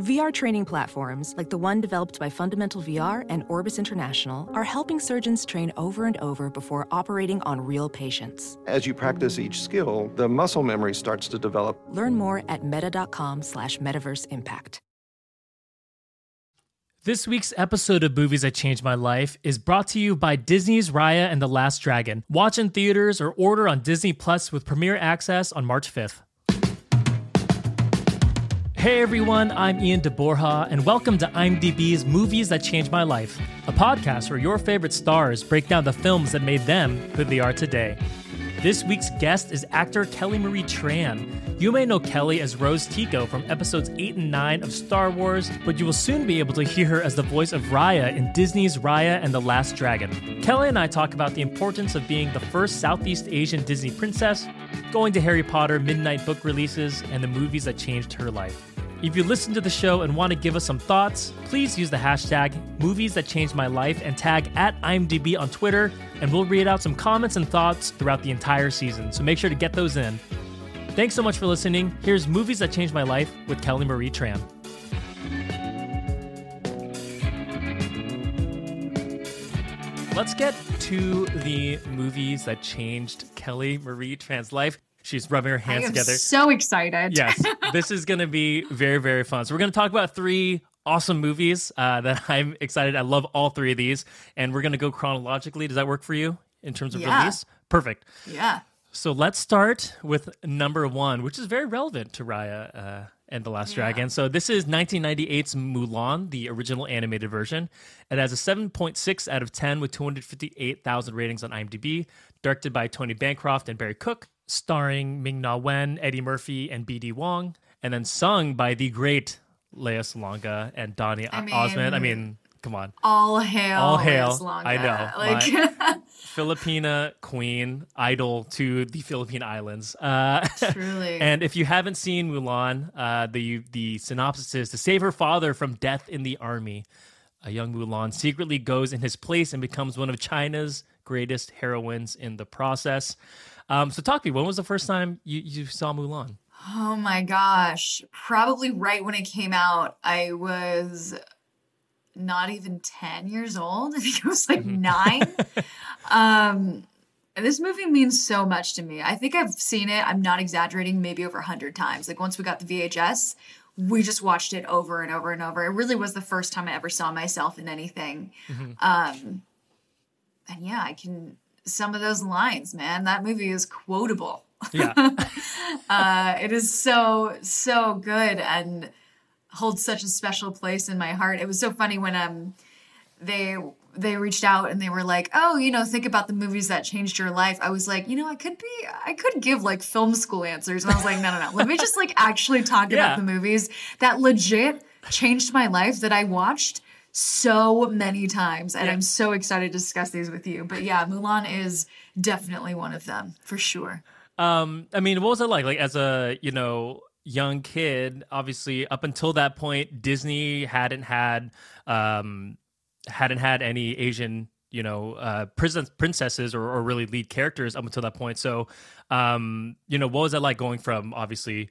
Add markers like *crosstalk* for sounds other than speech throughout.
VR training platforms, like the one developed by Fundamental VR and Orbis International, are helping surgeons train over and over before operating on real patients. As you practice each skill, the muscle memory starts to develop. Learn more at meta.com slash metaverse impact. This week's episode of Movies That Changed My Life is brought to you by Disney's Raya and the Last Dragon. Watch in theaters or order on Disney Plus with premiere access on March 5th. Hey everyone, I'm Ian de Borja, and welcome to IMDb's Movies That Changed My Life, a podcast where your favorite stars break down the films that made them who they are today. This week's guest is actor Kelly Marie Tran. You may know Kelly as Rose Tico from episodes 8 and 9 of Star Wars, but you will soon be able to hear her as the voice of Raya in Disney's Raya and the Last Dragon. Kelly and I talk about the importance of being the first Southeast Asian Disney princess, going to Harry Potter midnight book releases, and the movies that changed her life. If you listen to the show and want to give us some thoughts, please use the hashtag movies that changed my life and tag at IMDb on Twitter, and we'll read out some comments and thoughts throughout the entire season. So make sure to get those in. Thanks so much for listening. Here's Movies That Changed My Life with Kelly Marie Tran. Let's get to the movies that changed Kelly Marie Tran's life. She's rubbing her hands together. So excited. yes, *laughs* this is going to be very, very fun. So, we're going to talk about three awesome movies uh, that *laughs* I'm excited. I love all three of these, and we're going to go chronologically. Does that work for you in terms of Yeah. release? Perfect. yeah. So, let's start with number one, which is very relevant to Raya uh, and the Last Dragon. So, this is 1998's Mulan, the original animated version. It has a 7.6 out of 10 with 258,000 ratings on IMDb, directed by Tony Bancroft and Barry Cook, starring Ming Na Wen, Eddie Murphy, and B.D. Wong, and then sung by the great Lea Salonga and Donny I mean- Osmond. I mean, come on. All hail. All hail. I know. Like, *laughs* Filipina queen, idol to the Philippine Islands. Uh, Truly. *laughs* and if you haven't seen Mulan, uh, the the synopsis is to save her father from death in the army. A young Mulan secretly goes in his place and becomes one of China's greatest heroines in the process. Um, so, talk to me. When was the first time you, you saw Mulan? oh my gosh. Probably right when it came out, I was not even 10 years old. *laughs* I think I was like Mm-hmm. nine. *laughs* um, this movie means so much to me. I think I've seen it, I'm not exaggerating, maybe over 100 times. Like once we got the VHS, we just watched it over and over and over. It really was the first time I ever saw myself in anything. Um, and yeah, I can, some of those lines, man, that movie is quotable. Yeah. *laughs* Uh, it is so so good and holds such a special place in my heart. It was so funny when um they they reached out and they were like, "Oh, you know, think about the movies that changed your life." I was like, "You know, I could be I could give like film school answers." And I was like, "No, no, no. Let me just like actually talk *laughs* Yeah. about the movies that legit changed my life that I watched so many times and Yeah. I'm so excited to discuss these with you. But yeah, Mulan is definitely one of them for sure. Um, I mean, what was it like? Like as a you know young kid, obviously up until that point, Disney hadn't had um, hadn't had any Asian you know uh, princess, princesses or, or really lead characters up until that point. So, um, you know, what was that like going from obviously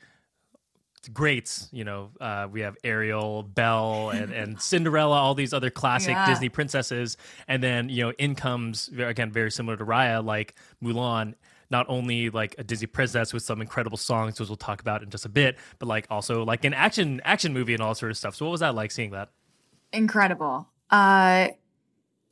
greats? You know, uh, we have Ariel, Belle, and, and Cinderella, all these other classic Yeah. Disney princesses, and then you know, in comes again very similar to Raya, like Mulan. Not only like a Disney princess with some incredible songs, which we'll talk about in just a bit, but like also like an action action movie and all sort of stuff. So, what was that like seeing that? incredible. Uh,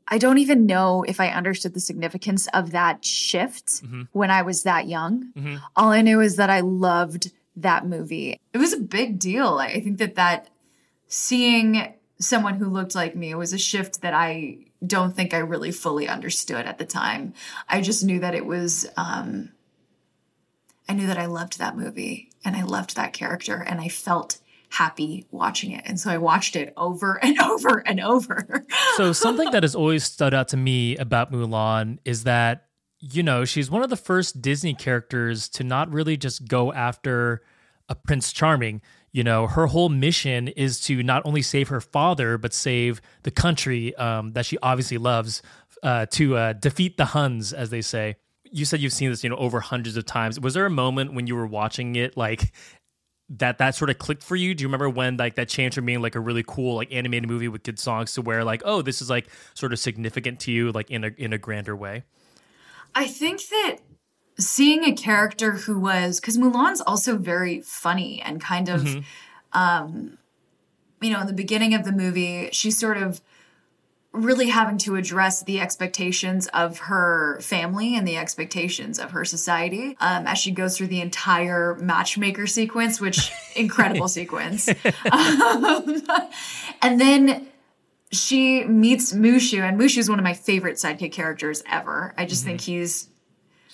I don't even know if I understood the significance of that shift when I was that young. All I knew is that I loved that movie. It was a big deal. I think that that seeing someone who looked like me was a shift that I don't think I really fully understood at the time. I just knew that it was um I knew that I loved that movie and I loved that character and I felt happy watching it. And so I watched it over *laughs* and over and over. so something that has always stood out to me about Mulan is that you know, she's one of the first Disney characters to not really just go after a Prince Charming. You know, her whole mission is to not only save her father, but save the country um, that she obviously loves, uh, to uh, defeat the Huns, as they say. You said you've seen this, you know, over hundreds of times. Was there a moment when you were watching it, like that that sort of clicked for you? Do you remember when like that changed from being like a really cool like animated movie with good songs to where like oh this is like sort of significant to you like in a in a grander way? I think that seeing a character who was because Mulan's also very funny and kind of mm-hmm. um you know in the beginning of the movie she's sort of really having to address the expectations of her family and the expectations of her society um, as she goes through the entire matchmaker sequence, which *laughs* incredible sequence. *laughs* Um, and then she meets Mushu, and Mushu is one of my favorite sidekick characters ever. I just mm-hmm. think he's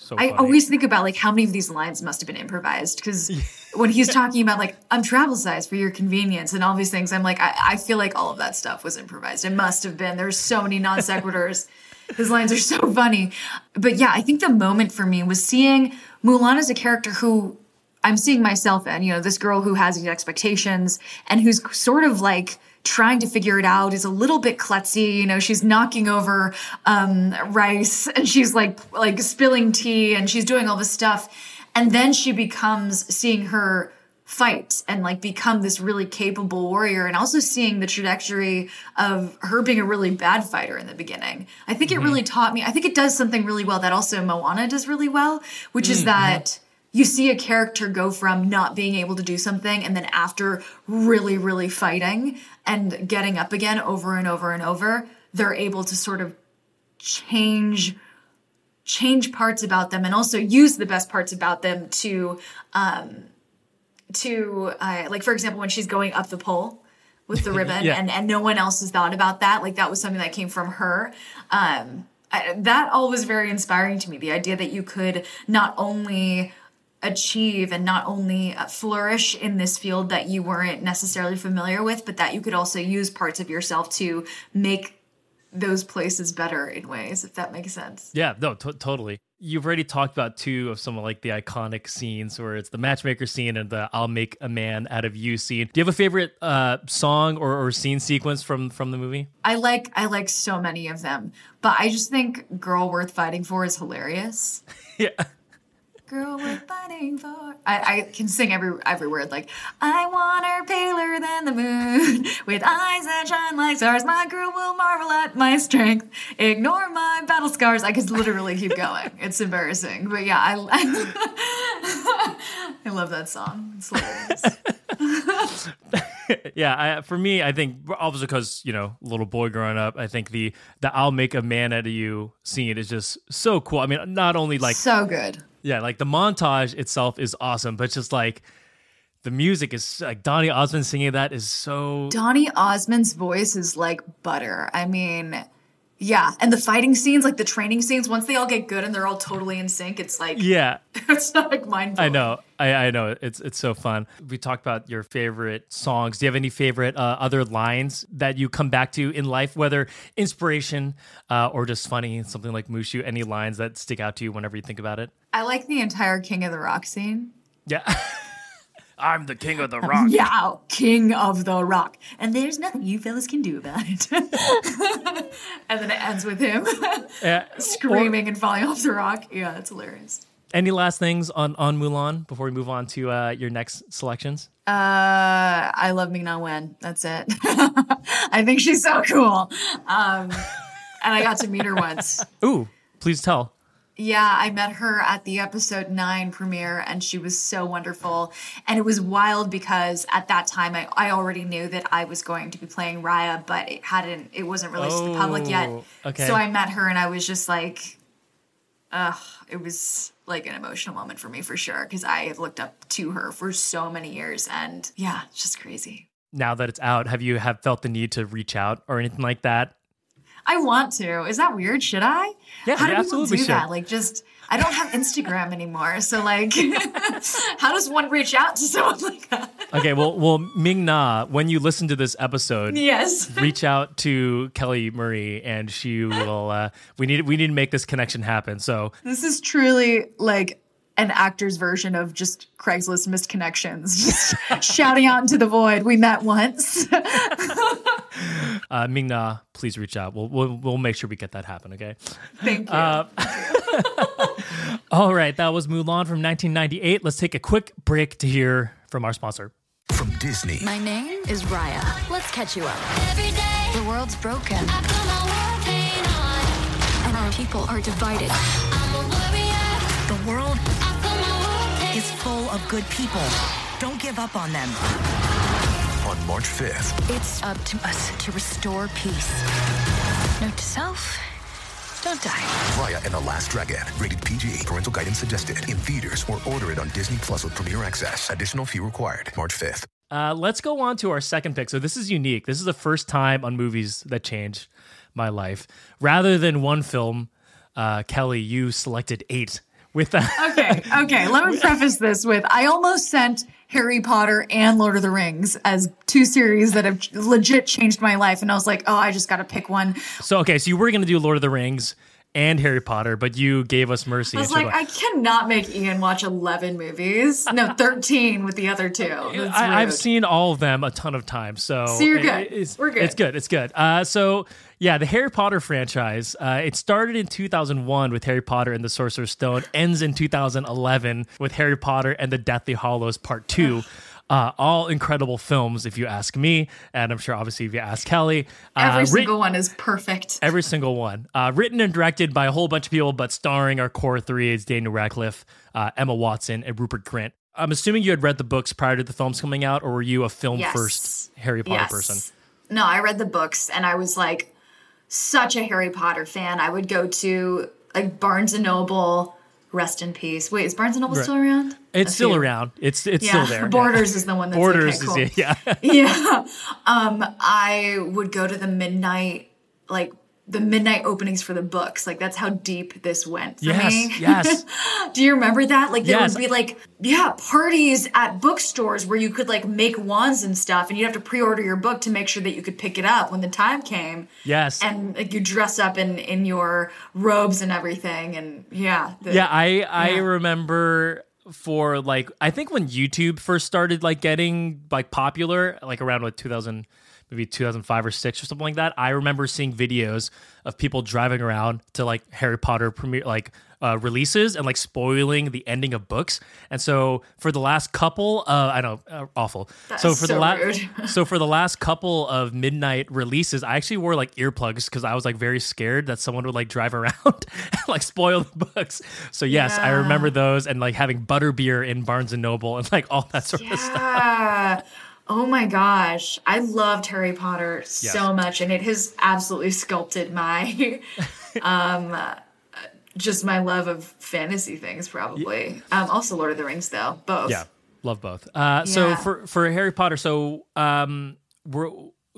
so I always think about like how many of these lines must have been improvised because *laughs* when he's talking about like I'm travel size for your convenience and all these things, I'm like I, I feel like all of that stuff was improvised. It must have been. There's so many non sequiturs. *laughs* His lines are so funny, but yeah, I think the moment for me was seeing Mulan as a character who I'm seeing myself in. You know, this girl who has these expectations and who's sort of like trying to figure it out is a little bit klutzy. You know, she's knocking over um, rice and she's like like spilling tea and she's doing all this stuff. And then she becomes seeing her fight and like become this really capable warrior and also seeing the trajectory of her being a really bad fighter in the beginning. I think mm-hmm. it really taught me. I think it does something really well that also Moana does really well, which mm-hmm. is that you see a character go from not being able to do something and then after really really fighting and getting up again over and over and over they're able to sort of change change parts about them and also use the best parts about them to um to uh, like for example when she's going up the pole with the *laughs* ribbon yeah. and and no one else has thought about that like that was something that came from her um I, that all was very inspiring to me the idea that you could not only achieve and not only uh, flourish in this field that you weren't necessarily familiar with, but that you could also use parts of yourself to make those places better in ways, if that makes sense. Yeah, no, t- totally. You've already talked about two of some of like the iconic scenes where it's the matchmaker scene and the "I'll make a man out of you" scene. Do you have a favorite uh, song or, or scene sequence from from the movie? I like I like so many of them, but I just think "Girl Worth Fighting For" is hilarious. *laughs* yeah girl we're fighting for. I, I can sing every every word like I want her paler than the moon *laughs* with eyes that shine like stars. My girl will marvel at my strength. Ignore my battle scars. I could literally keep going. *laughs* It's embarrassing, but yeah, I *laughs* I love that song. It's hilarious. *laughs* yeah, I, for me, I think obviously because you know, little boy growing up, I think the the "I'll make a man out of you" scene is just so cool. I mean, not only like so good yeah, like the montage itself is awesome, but just like the music is like Donny Osmond singing that is so. Donny Osmond's voice is like butter. I mean, yeah, and the fighting scenes, like the training scenes, once they all get good and they're all totally in sync, it's like yeah, *laughs* it's like mind. Blowing. I know, I, I know, it's it's so fun. We talked about your favorite songs. Do you have any favorite uh, other lines that you come back to in life, whether inspiration uh, or just funny, something like Mushu? Any lines that stick out to you whenever you think about it? I like the entire King of the Rock scene. Yeah. *laughs* I'm the king of the *laughs* rock. yeah, king of the rock. And there's nothing you fellas can do about it. *laughs* and then it ends with him *laughs* yeah. screaming or, and falling off the rock. Yeah, it's hilarious. Any last things on, on Mulan before we move on to uh, your next selections? Uh, I love Ming Na Wen. That's it. I think she's so cool. Um, and I got to meet her once. Ooh, please tell. Yeah, I met her at the episode nine premiere and she was so wonderful. And it was wild because at that time I, I already knew that I was going to be playing Raya, but it hadn't, it wasn't released oh, to the public yet. Oh, okay. So I met her and I was just like, ugh, it was like an emotional moment for me for sure because I have looked up to her for so many years and yeah, it's just crazy. Now that it's out, have you have felt the need to reach out or anything like that? I want to. Is that weird? Should I? Yeah, how do people do should. that? Like, just I don't have Instagram anymore, so like, *laughs* how does one reach out to someone like that? Okay, well, well, Ming Na, when you listen to this episode, yes. *laughs* reach out to Kelly Marie, and she will. Uh, we need we need to make this connection happen. So This is truly like an actor's version of just Craigslist missed connections, just *laughs* shouting out into the void. We met once. Uh, Ming Na, please reach out. We'll, we'll we'll make sure we get that happen. Okay. Thank you. Uh, *laughs* All right, that was Mulan from 1998. Let's take a quick break to hear from our sponsor. From Disney. My name is Raya. Let's catch you up. Every day, The world's broken, I put my war paint on. and our people are divided. I'm a warrior. The world I put my war paint is full of good people. Don't give up on them. On March 5th. It's up to us to restore peace. Note to self don't die. Raya and the Last Dragon. Rated PG. Parental guidance suggested. In theaters or order it on Disney Plus with Premier Access. Additional fee required. March 5th. Uh, let's go on to our second pick. So this is unique. This is the first time on movies that changed my life. Rather than one film, uh, Kelly, you selected eight. With that, okay, okay. Let me *laughs* preface this with I almost sent Harry Potter and Lord of the Rings as two series that have legit changed my life. And I was like, oh, I just got to pick one. so okay, so you were gonna do Lord of the Rings and Harry Potter, but you gave us Mercy. I was and like, I cannot make Ian watch 11 movies. No, *laughs* 13 with the other two. That's I, I've seen all of them a ton of times, so, So you're good. it's, We're good. It's good. It's good. Uh, so yeah, the Harry Potter franchise. Uh, it started in 2001 with Harry Potter and the Sorcerer's Stone. Ends in 2011 with Harry Potter and the Deathly Hallows Part Two. Uh, all incredible films, if you ask me, and I'm sure obviously if you ask Kelly. Uh, Every writ- single one is perfect. Every single one. Uh, written and directed by a whole bunch of people, but starring our core three is Daniel Radcliffe, uh, Emma Watson, and Rupert Grint. I'm assuming you had read the books prior to the films coming out, or were you a film Yes. first Harry Potter Yes. person? No, I read the books and I was like such a Harry Potter fan. I would go to like Barnes and Noble. Rest in peace. Wait, is Barnes and Noble still around? It's still around. It's it's Yeah, still there. Borders is the one that's Borders okay, cool. is yeah. *laughs* yeah. Um, I would go to the midnight, like the midnight openings for the books. Like that's how deep this went for yes, me. yes. *laughs* Do you remember that? Like there Yes. would be like yeah parties at bookstores where you could like make wands and stuff, and you'd have to pre-order your book to make sure that you could pick it up when the time came. Yes. And like you dress up in in your robes and everything, and yeah, the- Yeah, I I Yeah. remember for like I think when YouTube first started like getting like popular, like around what 2000 maybe 2005 or 6 or something like that. I remember seeing videos of people driving around to like Harry Potter premiere like uh, releases and like spoiling the ending of books. And so for the last couple uh I know uh, awful. so for the last *laughs* so for the last couple of midnight releases, I actually wore like earplugs because I was like very scared that someone would like drive around *laughs* and like spoil the books. So yes, I remember those and like having butterbeer in Barnes and Noble and like all that sort of stuff. Yeah. Oh my gosh. I loved Harry Potter so much and it has absolutely sculpted my *laughs* um uh, just my love of fantasy things probably. Um also Lord of the Rings though. Both. Yeah, love both. Uh, So for for Harry Potter, so um, were,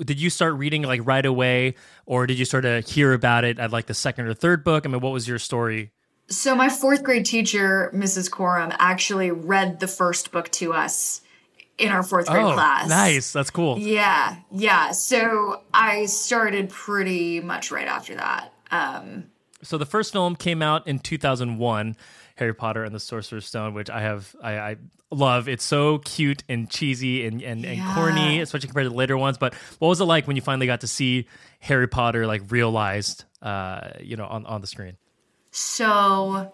did you start reading like right away, or did you sort of hear about it at like the second or third book? I mean, what was your story? So my 4th grade teacher, Mrs. Coram, actually read the first book to us in our 4th grade class. Oh, nice. That's cool. Yeah. Yeah. So I started pretty much right after that. Um So the first film came out in 2001, Harry Potter and the Sorcerer's Stone, which I have I, I love. It's so cute and cheesy and and, and corny, especially compared to the later ones. But what was it like when you finally got to see Harry Potter like realized, uh, you know, on on the screen? so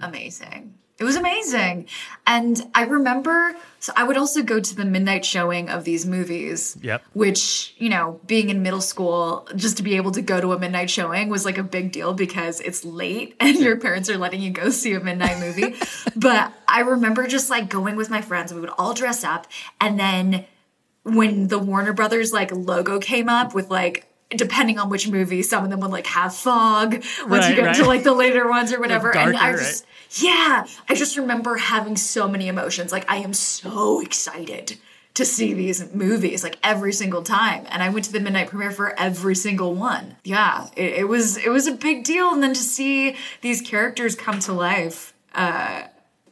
amazing. It was amazing. And I remember, so I would also go to the midnight showing of these movies. Yep. Which, you know, being in middle school, just to be able to go to a midnight showing was like a big deal because it's late *laughs* and your parents are letting you go see a midnight movie. *laughs* but I remember just like going with my friends, we would all dress up. And then when the Warner Brothers like logo came up with like, depending on which movie, some of them would like have fog once you get into right. like the later ones or whatever. and I darker, just, yeah, I just remember having so many emotions. Like, I am so excited to see these movies like every single time. And I went to the midnight premiere for every single one. Yeah, it, it was it was a big deal. And then to see these characters come to life, uh,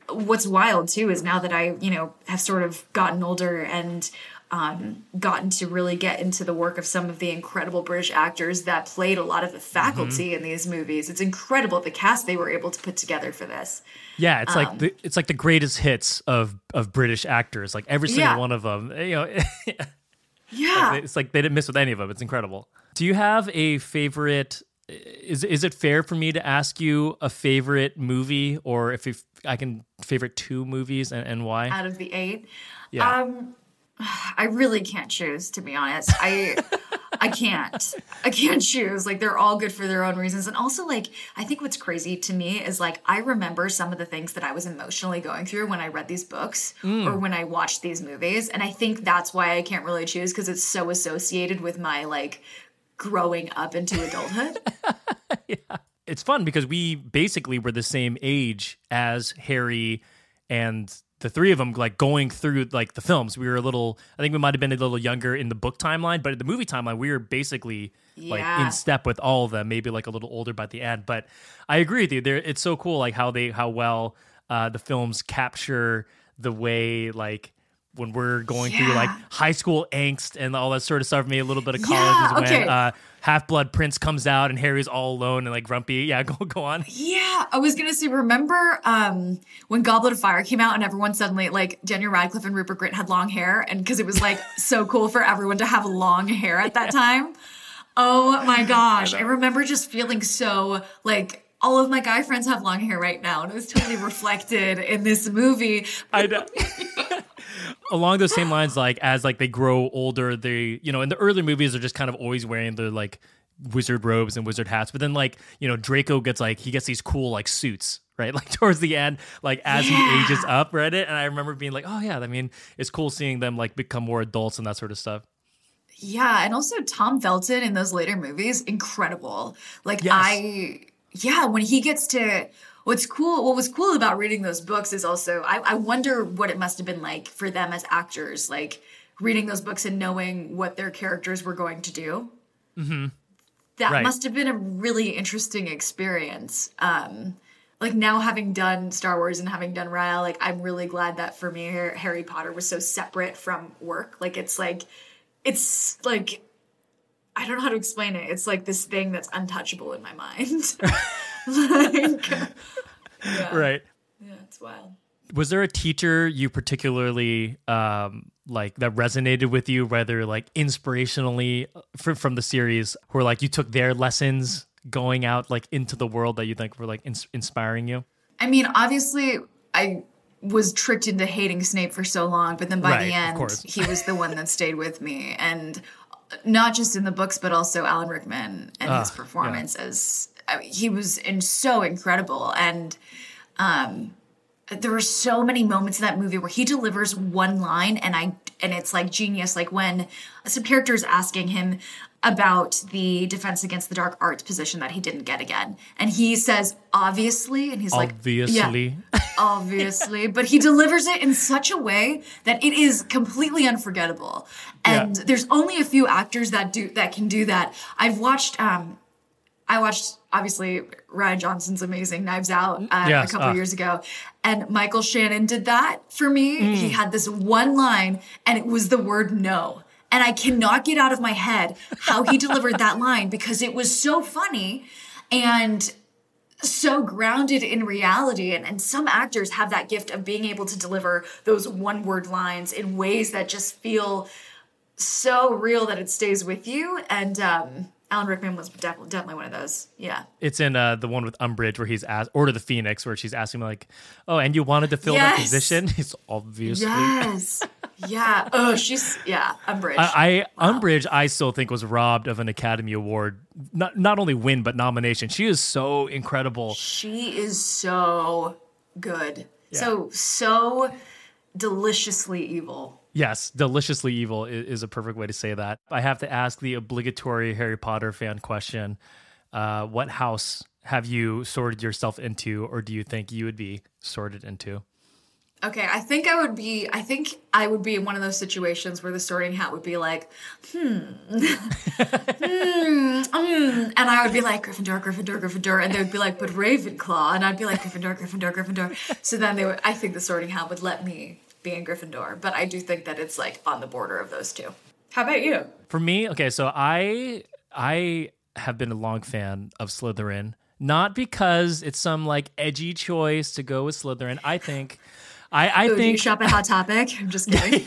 what's wild too is now that I, you know, have sort of gotten older and um, gotten to really get into the work of some of the incredible British actors that played a lot of the faculty Mm-hmm. in these movies. It's incredible the cast they were able to put together for this. Yeah, it's Um, like the, it's like the greatest hits of of British actors. Like every single Yeah. one of them. You know, *laughs* Yeah. it's like they didn't miss with any of them. It's incredible. Do you have a favorite? Is is it fair for me to ask you a favorite movie, or if, if I can favorite two movies and, and why? out of the eight. Yeah. Um, I really can't choose, to be honest. I I can't. I can't choose. Like they're all good for their own reasons. And also like I think what's crazy to me is like I remember some of the things that I was emotionally going through when I read these books mm. or when I watched these movies. And I think that's why I can't really choose because it's so associated with my like growing up into adulthood. *laughs* yeah. it's fun because we basically were the same age as Harry and the three of them like going through like the films. We were a little i think we might have been a little younger in the book timeline but in the movie timeline we were basically like in step with all of them maybe like a little older by the end. But i agree with you. There it's so cool like how they how well uh the films capture the way like when we're going through like high school angst and all that sort of stuff, maybe a little bit of college Yeah, is when okay. uh, Half Blood Prince comes out and Harry's all alone and like grumpy. Yeah, *laughs* go go on. Yeah, I was gonna say, remember um, when Goblet of Fire came out and everyone suddenly, like Daniel Radcliffe and Rupert Grint had long hair, and because it was like *laughs* so cool for everyone to have long hair at that time. Oh my *laughs* gosh, I remember just feeling so like all of my guy friends have long hair right now, and it was totally reflected in this movie. I know. Along those same lines, like as like they grow older, they you know in the early movies they're just kind of always wearing their like wizard robes and wizard hats. But then like you know Draco gets like he gets these cool like suits right *laughs* like towards the end like as he ages up right and I remember being like oh yeah I mean it's cool seeing them like become more adults and that sort of stuff. Yeah, and also Tom Felton in those later movies, incredible. Like Yes. I yeah, when he gets to what's cool what was cool about reading those books is also I, I wonder what it must have been like for them as actors, like reading those books and knowing what their characters were going to do. Mm-hmm. That Right. must have been a really interesting experience. Um like now having done Star Wars and having done Raya, like I'm really glad that for me Harry Potter was so separate from work. Like it's like it's like I don't know how to explain it. It's like this thing that's untouchable in my mind. *laughs* *laughs* like, *laughs* yeah, Right. Yeah, it's wild. Was there a teacher you particularly um like that resonated with you, whether like inspirationally from from the series, where like you took their lessons going out like into the world that you think were like ins- inspiring you? I mean, obviously, I was tricked into hating Snape for so long, but then by Right, the end, he was the one that stayed with me, and not just in the books, but also Alan Rickman and his Ah, performance as I mean, he was in so incredible, and um, there were so many moments in that movie where he delivers one line, and I and it's like genius. Like when some characters asking him about the defense against the dark arts position that he didn't get again, and he says obviously, and he's like Obviously. yeah, obviously, *laughs* but he delivers it in such a way that it is completely unforgettable. And Yeah. there's only a few actors that do that can do that. I've watched um I watched obviously Rian Johnson's amazing Knives Out uh, Yes, a couple ah. years ago, and Michael Shannon did that for me. Mm. He had this one line, and it was the word no. And I cannot get out of my head how he delivered that line because it was so funny and so grounded in reality. And, and some actors have that gift of being able to deliver those one word lines in ways that just feel so real that it stays with you. And um, Alan Rickman was definitely definitely one of those. Yeah. It's in uh, the one with Umbridge where he's asked, Order of the Phoenix, where she's asking him like, "Oh, and you wanted to fill that position?" *laughs* He's obviously. Yes. yeah. Oh, she's yeah. Umbridge. I, I Umbridge, I still think was robbed of an Academy Award, not not only win but nomination. She is so incredible. she is so good. So so deliciously evil. Yes, deliciously evil is, is a perfect way to say that. I have to ask the obligatory Harry Potter fan question: uh, What house have you sorted yourself into, or do you think you would be sorted into? Okay, I think I would be. I think I would be in one of those situations where the Sorting Hat would be like, hmm, hmm, mm, and I would be like Gryffindor, Gryffindor, Gryffindor, and they would be like, but Ravenclaw, and I'd be like Gryffindor, Gryffindor, Gryffindor. So then they would. I think the Sorting Hat would let me be in Gryffindor, but I do think that it's like on the border of those two. How about you? For me, okay, so I I have been a long fan of Slytherin, not because it's some like edgy choice to go with Slytherin. I think I I do you think shop at Hot Topic? I'm just *laughs* kidding.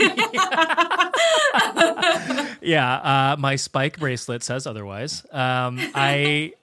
yeah, uh, my spike bracelet says otherwise. Um, I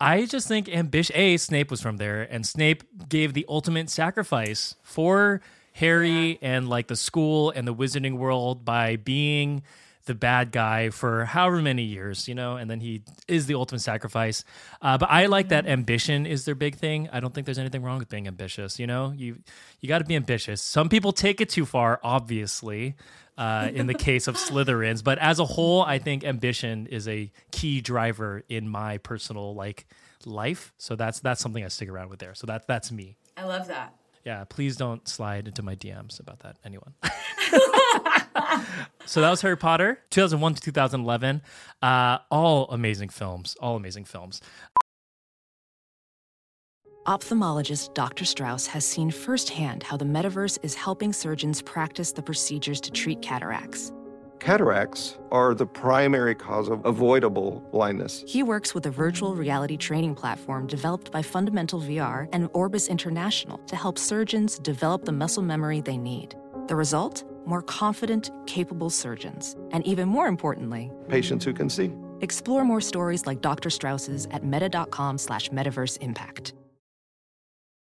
I just think ambition. A Snape was from there, and Snape gave the ultimate sacrifice for Harry and like the school and the wizarding world by being the bad guy for however many years, you know, and then he is the ultimate sacrifice. Uh, but I like that ambition is their big thing. I don't think there's anything wrong with being ambitious. You know, you you got to be ambitious. Some people take it too far, obviously. Uh, in the case of *laughs* Slytherins, but as a whole, I think ambition is a key driver in my personal like life. So that's that's something I stick around with there. So that that's me. I love that. Yeah, please don't slide into my DMs about that, anyone. *laughs* *laughs* so that was Harry Potter, 2001 to 2011. Uh, all amazing films, all amazing films. Ophthalmologist Dr. Strauss has seen firsthand how the metaverse is helping surgeons practice the procedures to treat cataracts. Cataracts are the primary cause of avoidable blindness. He works with a virtual reality training platform developed by Fundamental VR and Orbis International to help surgeons develop the muscle memory they need. The result? More confident, capable surgeons. And even more importantly, Patients who can see. explore more stories like Dr. Strauss's at meta.com slash metaverse impact.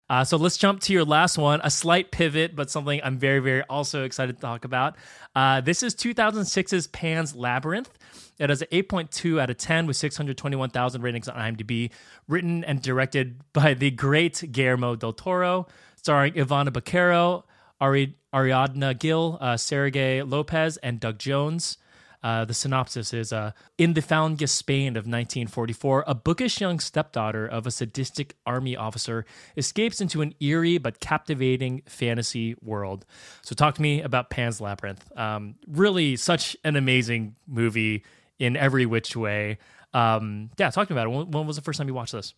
Uh, so let's jump to your last one, a slight pivot, but something I'm very, very also excited to talk about. Uh, this is 2006's Pan's Labyrinth. It has an 8.2 out of 10 with 621,000 ratings on IMDb, written and directed by the great Guillermo del Toro, starring Ivana Baquero, Ari- Ariadna Gil, uh, Sergi Lopez, and Doug Jones. Uh, the synopsis is uh, In the Falange Spain of 1944, a bookish young stepdaughter of a sadistic army officer escapes into an eerie but captivating fantasy world. So, talk to me about Pan's Labyrinth. Um, really, such an amazing movie in every which way. Um, yeah, talk to me about it. When, when was the first time you watched this?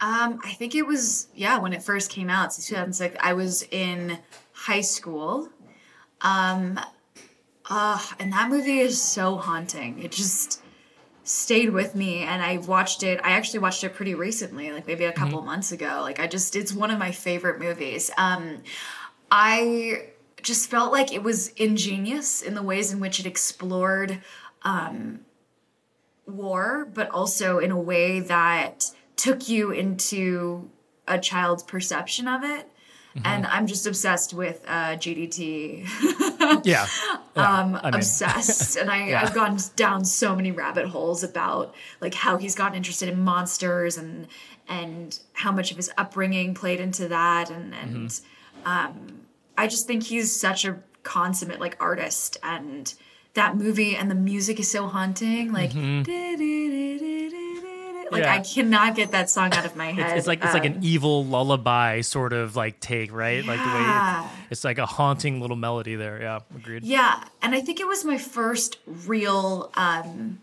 Um, I think it was yeah when it first came out, it's 2006. I was in high school. Um, uh, and that movie is so haunting. It just stayed with me, and I watched it. I actually watched it pretty recently, like maybe a couple months ago. Like I just, it's one of my favorite movies. Um, I just felt like it was ingenious in the ways in which it explored um, war, but also in a way that took you into a child's perception of it. And I'm just obsessed with uh, GDT. *laughs* *laughs* Yeah. um, I mean- obsessed. and I, *laughs* I've gone down so many rabbit holes about like how he's gotten interested in monsters and and how much of his upbringing played into that. And and Mm-hmm. um, I just think he's such a consummate like artist and that movie and the music is so haunting. Like, like Yeah. I cannot get that song out of my head. It's, it's like it's like Um, an evil lullaby sort of like take, right? Like the way Yeah. it, it's like a haunting little melody there. Yeah, agreed. Yeah, and I think it was my first real um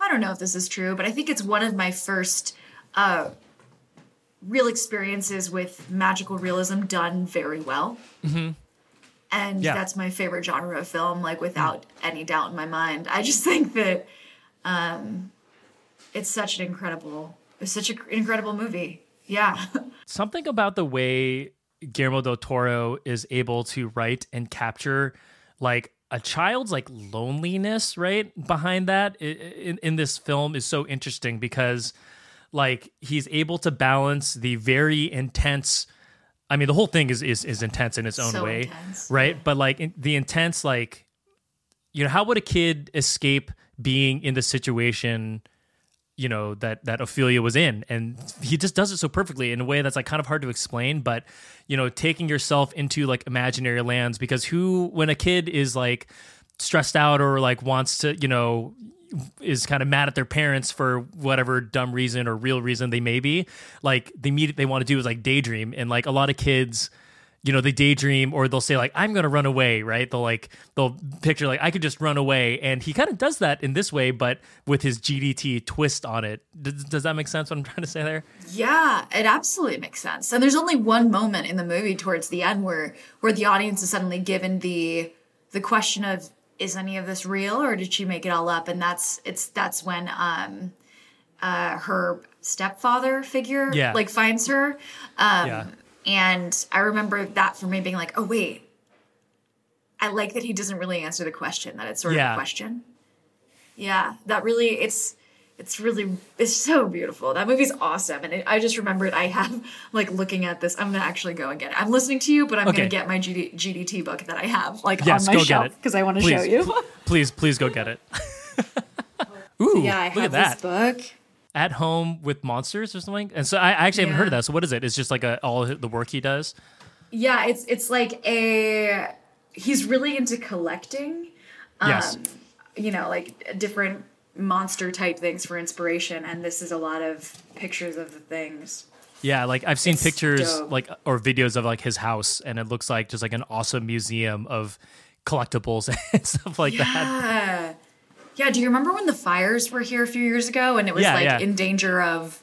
I don't know if this is true, but I think it's one of my first uh real experiences with magical realism done very well. Mm-hmm. And Yeah. that's my favorite genre of film, like without any doubt in my mind. I just *laughs* think that um it's such an incredible it's such an incredible movie. Yeah. *laughs* something about the way Guillermo del Toro is able to write and capture like a child's like loneliness right behind that in, in this film is so interesting because like he's able to balance the very intense I mean the whole thing is is, is intense in its own So way intense, right but like in, the intense like you know how would a kid escape being in the situation you know that that Ophelia was in. And he just does it so perfectly in a way that's like kind of hard to explain but you know taking yourself into like imaginary lands because who when a kid is like stressed out or like wants to you know is kind of mad at their parents for whatever dumb reason or real reason they may be, like the immediate they want to do is like daydream, and like a lot of kids you know, they daydream or they'll say like, I'm to run away, right? They'll like, they'll picture like, I could just run away. And he kind of does that in this way, but with his GDT twist on it. Does, does that make sense what I'm trying to say there? Yeah, it absolutely makes sense. And there's only one moment in the movie towards the end where where the audience is suddenly given the the question of is any of this real or did she make it all up? And that's it's that's when um uh her stepfather figure Yeah. like finds her. Um Yeah. And I remember that for me being like, "Oh wait. I like that he doesn't really answer the question, that it's sort of a question." Yeah, that really it's it's really it's so beautiful. That movie's awesome, and it, I just remembered I have like looking at this. I'm gonna actually go and get it. I'm listening to you, but I'm Okay. gonna get my GD, GDT book that I have like Yes, on my go shelf because I want to show you. Please, please go get it. *laughs* Ooh, yeah, I look have at that. this book. At home with monsters or something. And so I, I actually haven't heard of that. So what is it? It's just like a, all the work he does. Yeah, it's it's like a he's really into collecting. Yes. Um, you know, like different monster type things for inspiration, and this is a lot of pictures of the things. Yeah, like I've seen It's pictures dope. like or videos of like his house, and it looks like just like an awesome museum of collectibles *laughs* and stuff like that. Yeah. Do you remember when the fires were here a few years ago and it was Yeah, like yeah. in danger of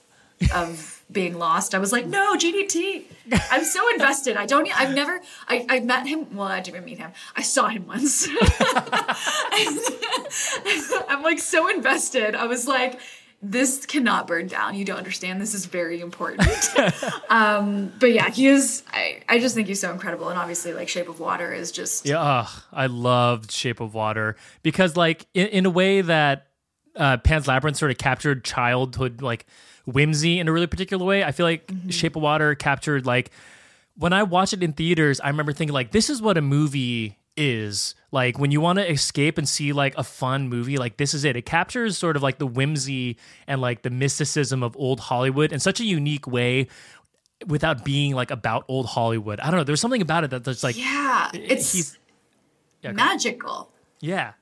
of *laughs* being lost? I was like, no, GDT. I'm so invested. I don't. I've never. I, I met him. Well, I didn't meet him. I saw him once. *laughs* *laughs* I'm like so invested. I was like, this cannot burn down. You don't understand. This is very important. *laughs* um, but yeah, he is. I, I just think he's so incredible, and obviously, like Shape of Water is just. Yeah, ugh, I loved Shape of Water because, like, in, in a way that uh, Pan's Labyrinth sort of captured childhood, like whimsy in a really particular way. I feel like Mm-hmm. Shape of Water captured like when I watched it in theaters. I remember thinking like, this is what a movie is like when you want to escape and see like a fun movie like this is it. It captures sort of like the whimsy and like the mysticism of old hollywood in such a unique way without being like about old hollywood. I don't know. There's something about it that that's like Yeah, it's yeah, magical. yeah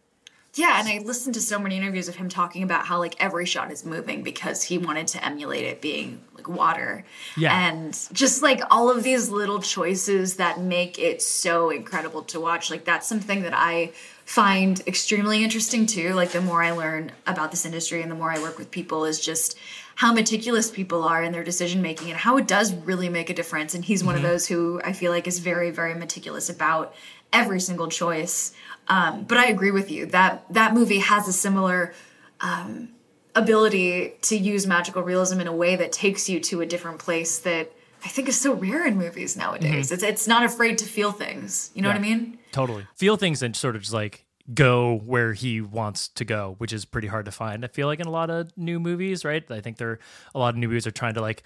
Yeah, and I listened to so many interviews of him talking about how like every shot is moving because he wanted to emulate it being like water. Yeah. And just like all of these little choices that make it so incredible to watch. Like that's something that I find extremely interesting too. Like the more I learn about this industry and the more I work with people is just how meticulous people are in their decision making and how it does really make a difference. And he's one of mm-hmm. those who I feel like is very, very meticulous about every single choice. Um, but I agree with you that that movie has a similar um, ability to use magical realism in a way that takes you to a different place that I think is so rare in movies nowadays. It's it's not afraid to feel things. You know what I mean? Totally. Feel things and sort of just like go where he wants to go, which is pretty hard to find. I feel like in a lot of new movies, right? I think there a lot of new movies are trying to like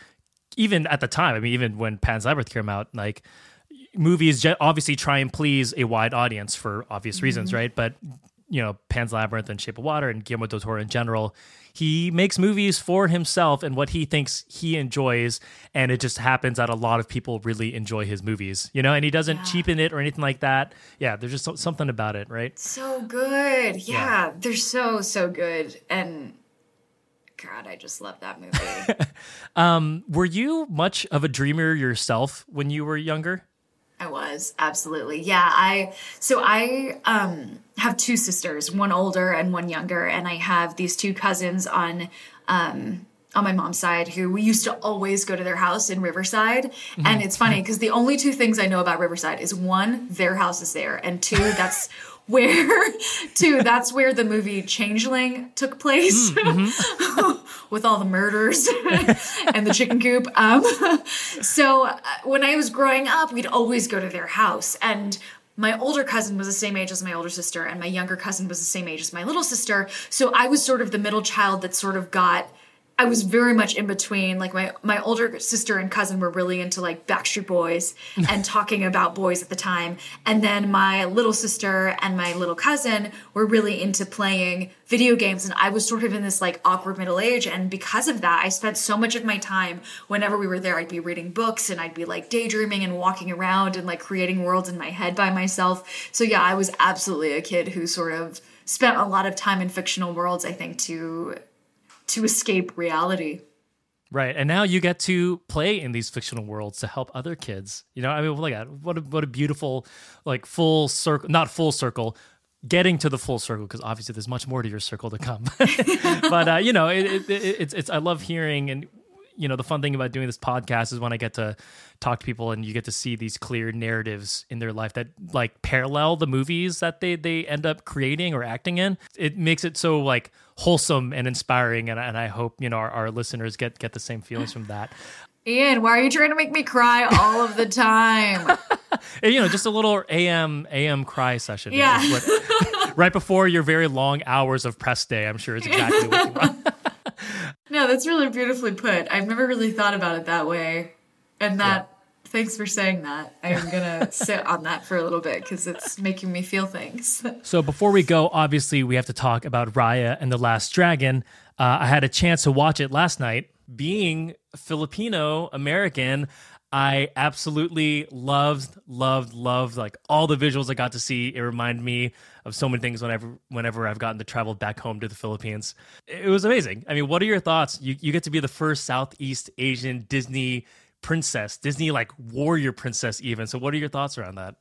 even at the time, I mean even when Pan's Labyrinth came out, like movies obviously try and please a wide audience for obvious reasons, right? But you know, Pan's Labyrinth and Shape of Water and Guillermo del Toro in general, he makes movies for himself and what he thinks he enjoys, and it just happens that a lot of people really enjoy his movies, you know, and he doesn't cheapen it or anything like that. Yeah, there's just so- something about it, right? So good. Yeah, Yeah. they're so so good and God, I just love that movie. *laughs* um, Were you much of a dreamer yourself when you were younger? I was absolutely. Yeah, I so I um have two sisters, one older and one younger, and I have these two cousins on um on my mom's side who we used to always go to their house in Riverside. And it's funny because the only two things I know about Riverside is one, their house is there, and two, that's *laughs* where *laughs* two, that's where the movie Changeling took place *laughs* with all the murders *laughs* and the chicken coop. Um, *laughs* so uh, when I was growing up, we'd always go to their house, and my older cousin was the same age as my older sister, and my younger cousin was the same age as my little sister. So I was sort of the middle child that sort of got. I was very much in between. Like my my older sister and cousin were really into like Backstreet Boys *laughs* and talking about boys at the time, and then my little sister and my little cousin were really into playing video games, and I was sort of in this like awkward middle age, and because of that, I spent so much of my time whenever we were there, I'd be reading books and I'd be like daydreaming and walking around and like creating worlds in my head by myself. So yeah, I was absolutely a kid who sort of spent a lot of time in fictional worlds, I think, to to escape reality. Right, and now you get to play in these fictional worlds to help other kids. You know, I mean, at what a, what a beautiful, like full circle, not full circle, getting to the full circle because obviously there's much more to your circle to come. *laughs* but uh, you know, it, it, it, it's it's I love hearing and you know the fun thing about doing this podcast is when I get to talk to people and you get to see these clear narratives in their life that like parallel the movies that they they end up creating or acting in. It makes it so like wholesome and inspiring, and, and I hope you know our, our listeners get get the same feelings from that. *laughs* Ian, why are you trying to make me cry all of the time? *laughs* You know, just a little AM AM cry session. Yeah. what- *laughs* right before your very long hours of press day, I'm sure is exactly what you want. That's really beautifully put. I've never really thought about it that way. And that, thanks for saying that. I'm going *laughs* to sit on that for a little bit because it's making me feel things. *laughs* So before we go, obviously we have to talk about Raya and the Last Dragon. Uh, I had a chance to watch it last night. Being Filipino American, I absolutely loved, loved, loved like all the visuals I got to see. It reminded me of so many things whenever whenever I've gotten to travel back home to the Philippines. It was amazing. I mean, what are your thoughts? You you get to be the first Southeast Asian Disney princess, Disney like warrior princess even. So what are your thoughts around that?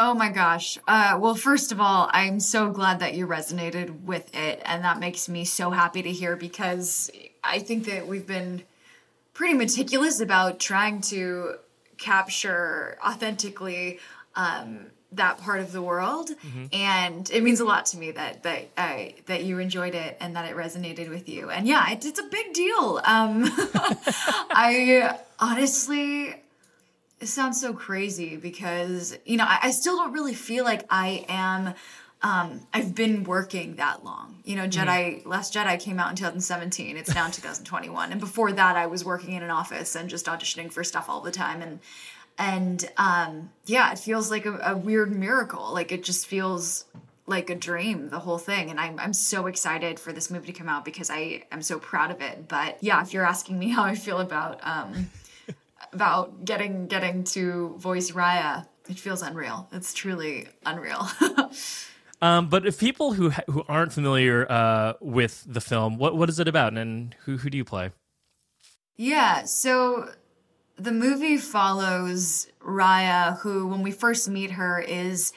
Oh my gosh. Uh, well, first of all, I'm so glad that you resonated with it. And that makes me so happy to hear because I think that we've been pretty meticulous about trying to capture authentically um, that part of the world. And it means a lot to me that that I that you enjoyed it and that it resonated with you. And yeah, it, it's a big deal. Um, *laughs* I honestly it sounds so crazy because you know I, I still don't really feel like I am. Um, I've been working that long. You know, Jedi Last Jedi came out in 2017. It's now 2021, and before that, I was working in an office and just auditioning for stuff all the time. And and um, yeah, it feels like a, a weird miracle. Like it just feels like a dream, the whole thing. And I'm I'm so excited for this movie to come out because I am so proud of it. But yeah, if you're asking me *laughs* how I feel about um, *laughs* about getting getting to voice Raya. It feels unreal. It's truly unreal. *laughs* Um, but if people who ha- who aren't familiar uh, with the film, what what is it about, and who who do you play? yeah, so the movie follows Raya, who, when we first meet her, is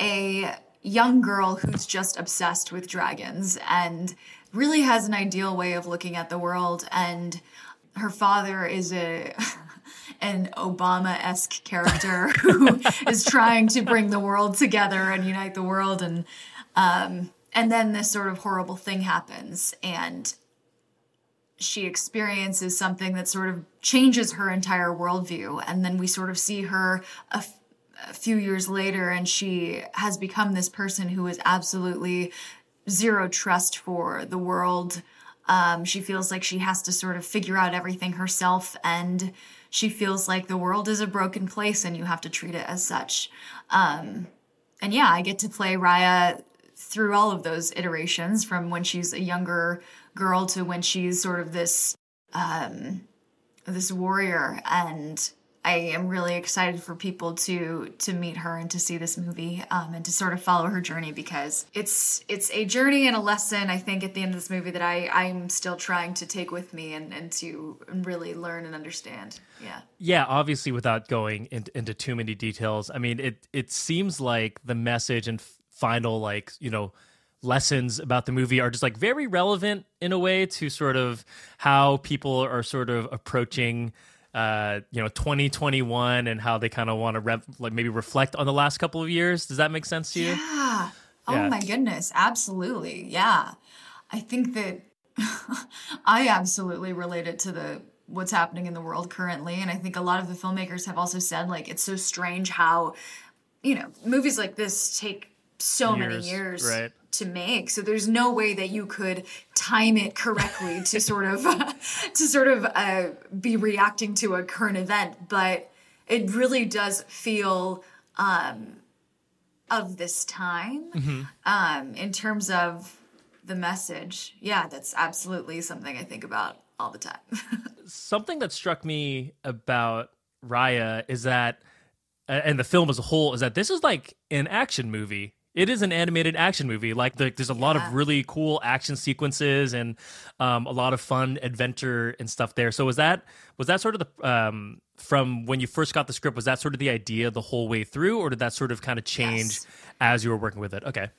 a young girl who's just obsessed with dragons and really has an ideal way of looking at the world. And her father is a *laughs* an Obama-esque character *laughs* who is trying to bring the world together and unite the world and um and then this sort of horrible thing happens and she experiences something that sort of changes her entire worldview. And then we sort of see her a, f- a few years later, and she has become this person who is absolutely zero trust for the world. Um, she feels like she has to sort of figure out everything herself, and she feels like the world is a broken place and you have to treat it as such. Um, and yeah, I get to play Raya through all of those iterations from when she's a younger girl to when she's sort of this um this warrior and I am really excited for people to to meet her and to see this movie um, and to sort of follow her journey because it's it's a journey and a lesson I think at the end of this movie that I I'm still trying to take with me and and to really learn and understand. Yeah. Yeah, obviously, without going into, into too many details, I mean, it it seems like the message and final, like you know, lessons about the movie are just like very relevant in a way to sort of how people are sort of approaching. Uh, you know, 2021 and how they kind of want to re- like maybe reflect on the last couple of years. Does that make sense to you? Yeah. Oh Yeah. my goodness, absolutely. Yeah. I think that *laughs* I absolutely relate it to the what's happening in the world currently and I think a lot of the filmmakers have also said like it's so strange how you know, movies like this take so many Years, years right. To make. So there's no way that you could time it correctly to *laughs* sort of *laughs* to sort of uh, be reacting to a current event, but it really does feel um, of this time um, in terms of the message. Yeah, that's absolutely something I think about all the time. *laughs* something that struck me about Raya is that, and the film as a whole, is that this is like an action movie. It is an animated action movie. Like the, there's a lot of really cool action sequences and um, a lot of fun adventure and stuff there. So was that was that sort of the um, from when you first got the script? Was that sort of the idea the whole way through, or did that sort of kind of change Yes. as you were working with it? Okay.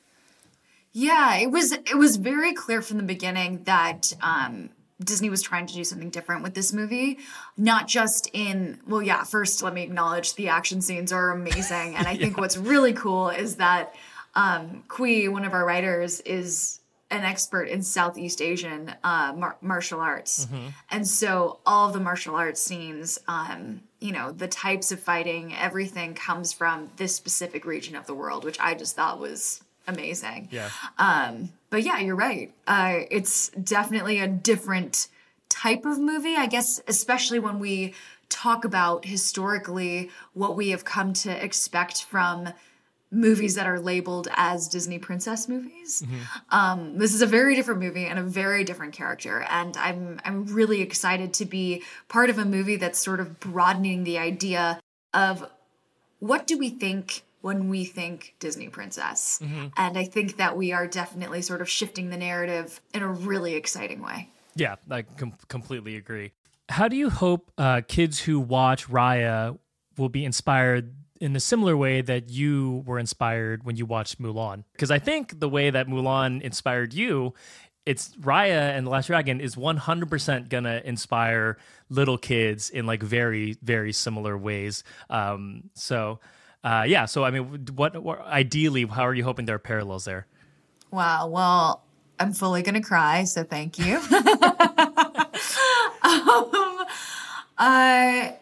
Yeah, it was it was very clear from the beginning that um, Disney was trying to do something different with this movie, not just in well, yeah. First, let me acknowledge the action scenes are amazing, and I *laughs* think what's really cool is that um, Qui, one of our writers, is an expert in Southeast Asian uh, mar- martial arts, and so all the martial arts scenes, um, you know, the types of fighting, everything comes from this specific region of the world, which I just thought was amazing. Yeah. Um, but yeah, you're right. Uh, it's definitely a different type of movie, I guess, especially when we talk about historically what we have come to expect from movies that are labeled as Disney princess movies. Um, this is a very different movie and a very different character, and I'm I'm really excited to be part of a movie that's sort of broadening the idea of what do we think when we think Disney princess? And I think that we are definitely sort of shifting the narrative in a really exciting way. Yeah, I com- completely agree. How do you hope uh, kids who watch Raya will be inspired in a similar way that you were inspired when you watched Mulan? Because I think the way that Mulan inspired you, it's Raya and the Last Dragon is 100% gonna inspire little kids in like very, very similar ways. Um, so, uh, yeah. So, I mean, what, what ideally, how are you hoping there are parallels there? Wow. Well, I'm fully to cry, so thank you. *laughs* um, I,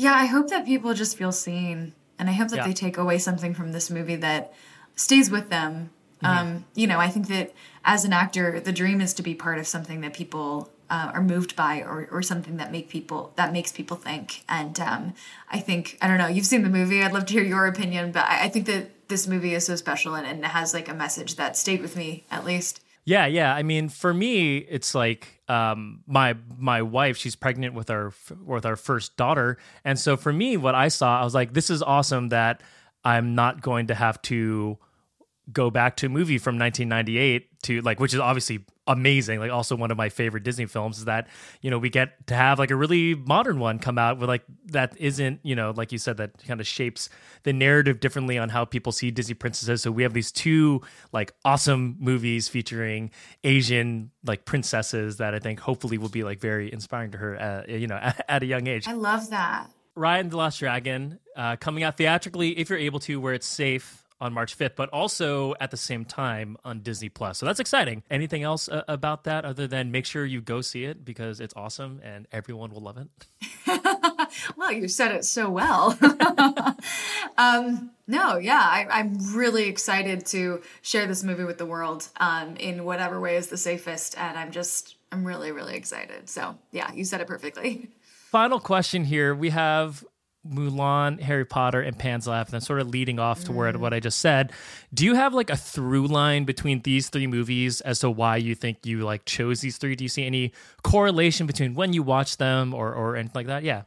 yeah, I hope that people just feel seen, and I hope that Yeah. they take away something from this movie that stays with them. Um, you know, I think that as an actor, the dream is to be part of something that people uh, are moved by, or, or something that make people that makes people think. And um, I think I don't know. You've seen the movie. I'd love to hear your opinion, but I, I think that this movie is so special and, and it has like a message that stayed with me at least. Yeah, yeah. I mean, for me, it's like um, my my wife. She's pregnant with our with our first daughter, and so for me, what I saw, I was like, this is awesome that I'm not going to have to go back to a movie from 1998 to like, which is obviously amazing. Like, also one of my favorite Disney films is that you know we get to have like a really modern one come out with like that isn't you know like you said that kind of shapes the narrative differently on how people see Disney princesses. So we have these two like awesome movies featuring Asian like princesses that I think hopefully will be like very inspiring to her, uh, you know, at, *laughs* at a young age. I love that. Raya and the Last Dragon uh, coming out theatrically if you're able to, where it's safe on March 5th, but also at the same time on Disney Plus. So that's exciting. Anything else uh, about that other than make sure you go see it because it's awesome and everyone will love it? *laughs* Well, you said it so well. *laughs* um, no, yeah, I, I'm really excited to share this movie with the world um, in whatever way is the safest, and I'm just, I'm really, really excited. So, yeah, you said it perfectly. *laughs* Final question here. We have Mulan, Harry Potter, and Pan's Labyrinth, and sort of leading off to where what I just said. Do you have like a through line between these three movies as to why you think you like chose these three? Do you see any correlation between when you watch them or or anything like that? Yeah.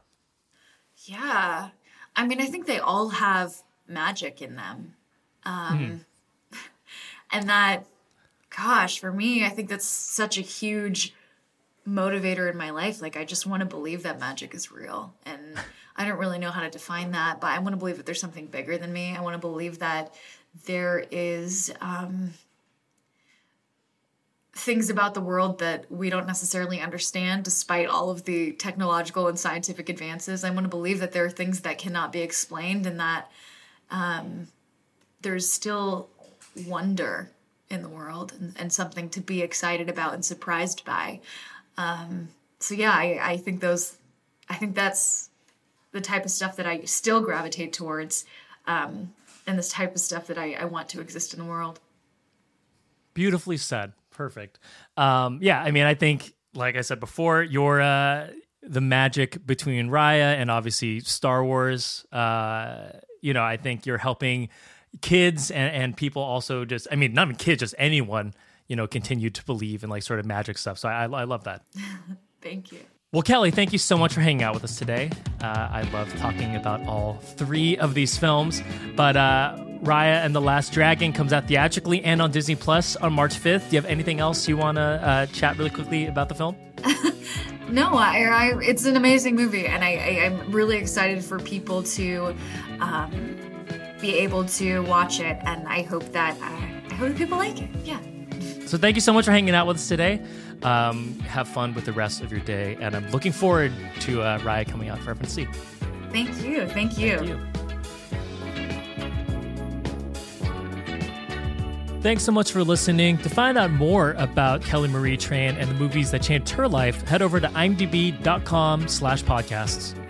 Yeah. I mean, I think they all have magic in them. Um, *laughs* And that, gosh, for me, I think that's such a huge motivator in my life. Like, I just want to believe that magic is real. And *laughs* I don't really know how to define that, but I want to believe that there's something bigger than me. I want to believe that there is. Um, things about the world that we don't necessarily understand despite all of the technological and scientific advances i want to believe that there are things that cannot be explained and that um, there's still wonder in the world and, and something to be excited about and surprised by um, so yeah I, I think those i think that's the type of stuff that i still gravitate towards um, and this type of stuff that I, I want to exist in the world Beautifully said. Perfect. Um, yeah, I mean, I think, like I said before, your uh, the magic between Raya and obviously Star Wars. Uh, you know, I think you're helping kids and, and people also just. I mean, not even kids, just anyone. You know, continue to believe in like sort of magic stuff. So I, I love that. *laughs* thank you Well, Kelly, thank you so much for hanging out with us today. Uh, I love talking about all three of these films. But uh, Raya and the Last Dragon comes out theatrically and on Disney Plus on March 5th. Do you have anything else you want to uh, chat really quickly about the film? *laughs* No, I, I, it's an amazing movie, and I, I, am really excited for people to um, be able to watch it, and I hope that uh, I hope people like it. Yeah. So thank you so much for hanging out with us today. Um, have fun with the rest of your day, and I'm looking forward to uh, Raya coming out for everyone to see. Thank you. Thank you. Thank you. Thanks so much for listening. To find out more about Kelly Marie Tran and the movies that changed her life, head over to imdb.com slash podcasts.